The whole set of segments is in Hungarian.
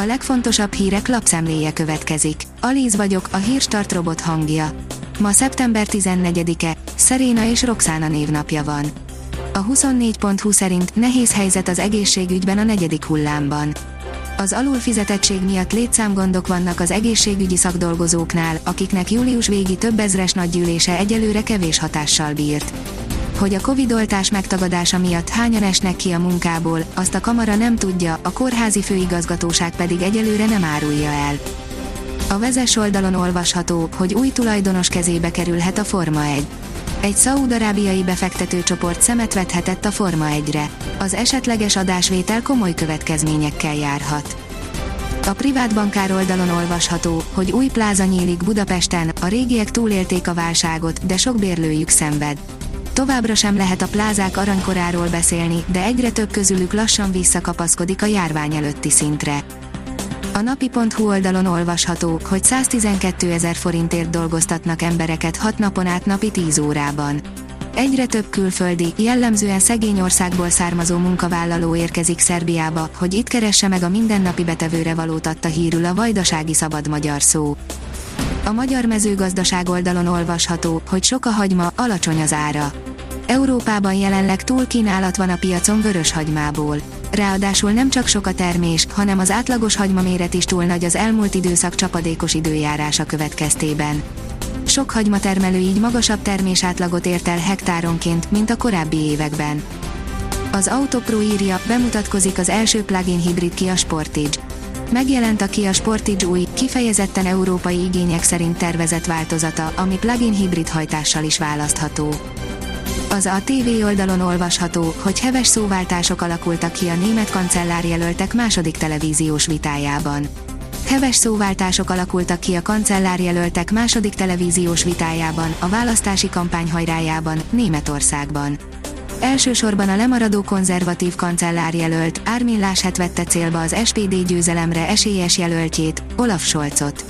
A legfontosabb hírek lapszemléje következik. Alíz vagyok, a hírstart robot hangja. Ma szeptember 14-e, Szeréna és Roxana névnapja van. A 24.20 szerint nehéz helyzet az egészségügyben a negyedik hullámban. Az alulfizetettség miatt létszámgondok vannak az egészségügyi szakdolgozóknál, akiknek július végi több ezres nagygyűlése egyelőre kevés hatással bírt. Hogy a Covid-oltás megtagadása miatt hányan esnek ki a munkából, azt a kamara nem tudja, a kórházi főigazgatóság pedig egyelőre nem árulja el. A vezes oldalon olvasható, hogy új tulajdonos kezébe kerülhet a Forma 1. Egy szaúd-arábiai befektetőcsoport szemet vethetett a Forma 1-re. Az esetleges adásvétel komoly következményekkel járhat. A privát bankár oldalon olvasható, hogy új pláza nyílik Budapesten, a régiek túlélték a válságot, de sok bérlőjük szenved. Továbbra sem lehet a plázák aranykoráról beszélni, de egyre több közülük lassan visszakapaszkodik a járvány előtti szintre. A napi.hu oldalon olvasható, hogy 112 ezer forintért dolgoztatnak embereket 6 napon át napi 10 órában. Egyre több külföldi, jellemzően szegény országból származó munkavállaló érkezik Szerbiába, hogy itt keresse meg a mindennapi betevőre valót adta hírül a vajdasági szabad magyar szó. A magyar mezőgazdaság oldalon olvasható, hogy sok a hagyma, alacsony az ára. Európában jelenleg túl kínálat van a piacon vörös hagymából. Ráadásul nem csak sok a termés, hanem az átlagos hagyma méret is túl nagy az elmúlt időszak csapadékos időjárása következtében. Sok hagymatermelő így magasabb termésátlagot ért el hektáronként, mint a korábbi években. Az Autopro írja, bemutatkozik az első plug-in hibrid Kia Sportage. Megjelent a Kia Sportage új, kifejezetten európai igények szerint tervezett változata, ami plug-in hibrid hajtással is választható. Az a TV oldalon olvasható, hogy heves szóváltások alakultak ki a német kancellárjelöltek második televíziós vitájában. Heves szóváltások alakultak ki a kancellárjelöltek második televíziós vitájában, a választási kampány hajrájában, Németországban. Elsősorban a lemaradó konzervatív kancellárjelölt, Armin Laschet vette célba az SPD győzelemre esélyes jelöltjét, Olaf Scholzot.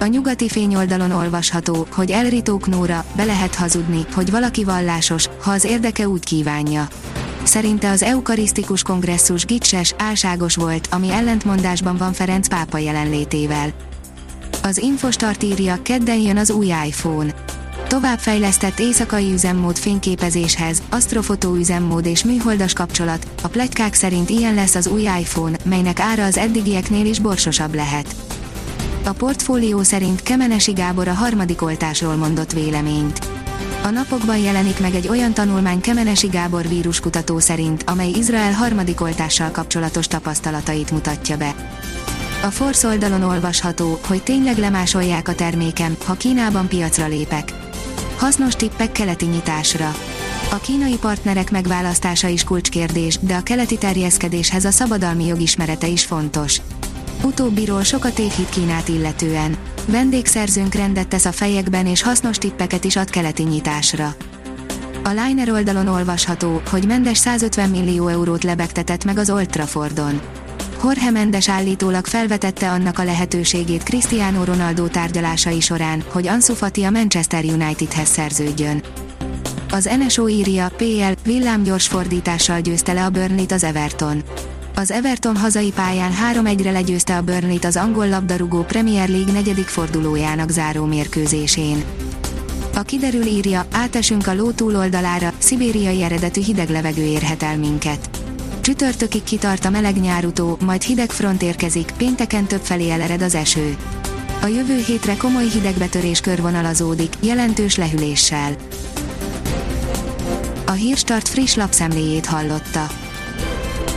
A nyugati fényoldalon olvasható, hogy elritók Nóra, be lehet hazudni, hogy valaki vallásos, ha az érdeke úgy kívánja. Szerinte az eukarisztikus kongresszus gicses, álságos volt, ami ellentmondásban van Ferenc pápa jelenlétével. Az Infostart írja, kedden jön az új iPhone. Továbbfejlesztett éjszakai üzemmód fényképezéshez, asztrofotó üzemmód és műholdas kapcsolat, a pletykák szerint ilyen lesz az új iPhone, melynek ára az eddigieknél is borsosabb lehet. A portfólió szerint Kemenesi Gábor a harmadik oltásról mondott véleményt. A napokban jelenik meg egy olyan tanulmány Kemenesi Gábor víruskutató szerint, amely Izrael harmadik oltással kapcsolatos tapasztalatait mutatja be. A Force oldalon olvasható, hogy tényleg lemásolják a termékem, ha Kínában piacra lépek. Hasznos tippek keleti nyitásra. A kínai partnerek megválasztása is kulcskérdés, de a keleti terjeszkedéshez a szabadalmi jogismerete is fontos. Utóbbiról sokat tévhit Kínát illetően. Vendégszerzőnk rendet tesz a fejekben és hasznos tippeket is ad keleti nyitásra. A Liner oldalon olvasható, hogy Mendes 150 millió eurót lebegtetett meg az Old Traffordon. Jorge Mendes állítólag felvetette annak a lehetőségét Cristiano Ronaldo tárgyalásai során, hogy Ansu Fati a Manchester Unitedhez szerződjön. Az NSO írja, PL, villámgyors fordítással győzte le a Burnley-t az Everton. Az Everton hazai pályán 3-1-re legyőzte a Burnley-t az angol labdarúgó Premier League negyedik fordulójának záró mérkőzésén. A kiderül írja, átesünk a ló túloldalára, szibériai eredetű hideg levegő érhet el minket. Csütörtökig kitart a meleg nyárutó, majd hideg front érkezik, pénteken több felé elered az eső. A jövő hétre komoly hidegbetörés körvonalazódik, jelentős lehűléssel. A Hírstart friss lapszemléjét hallotta.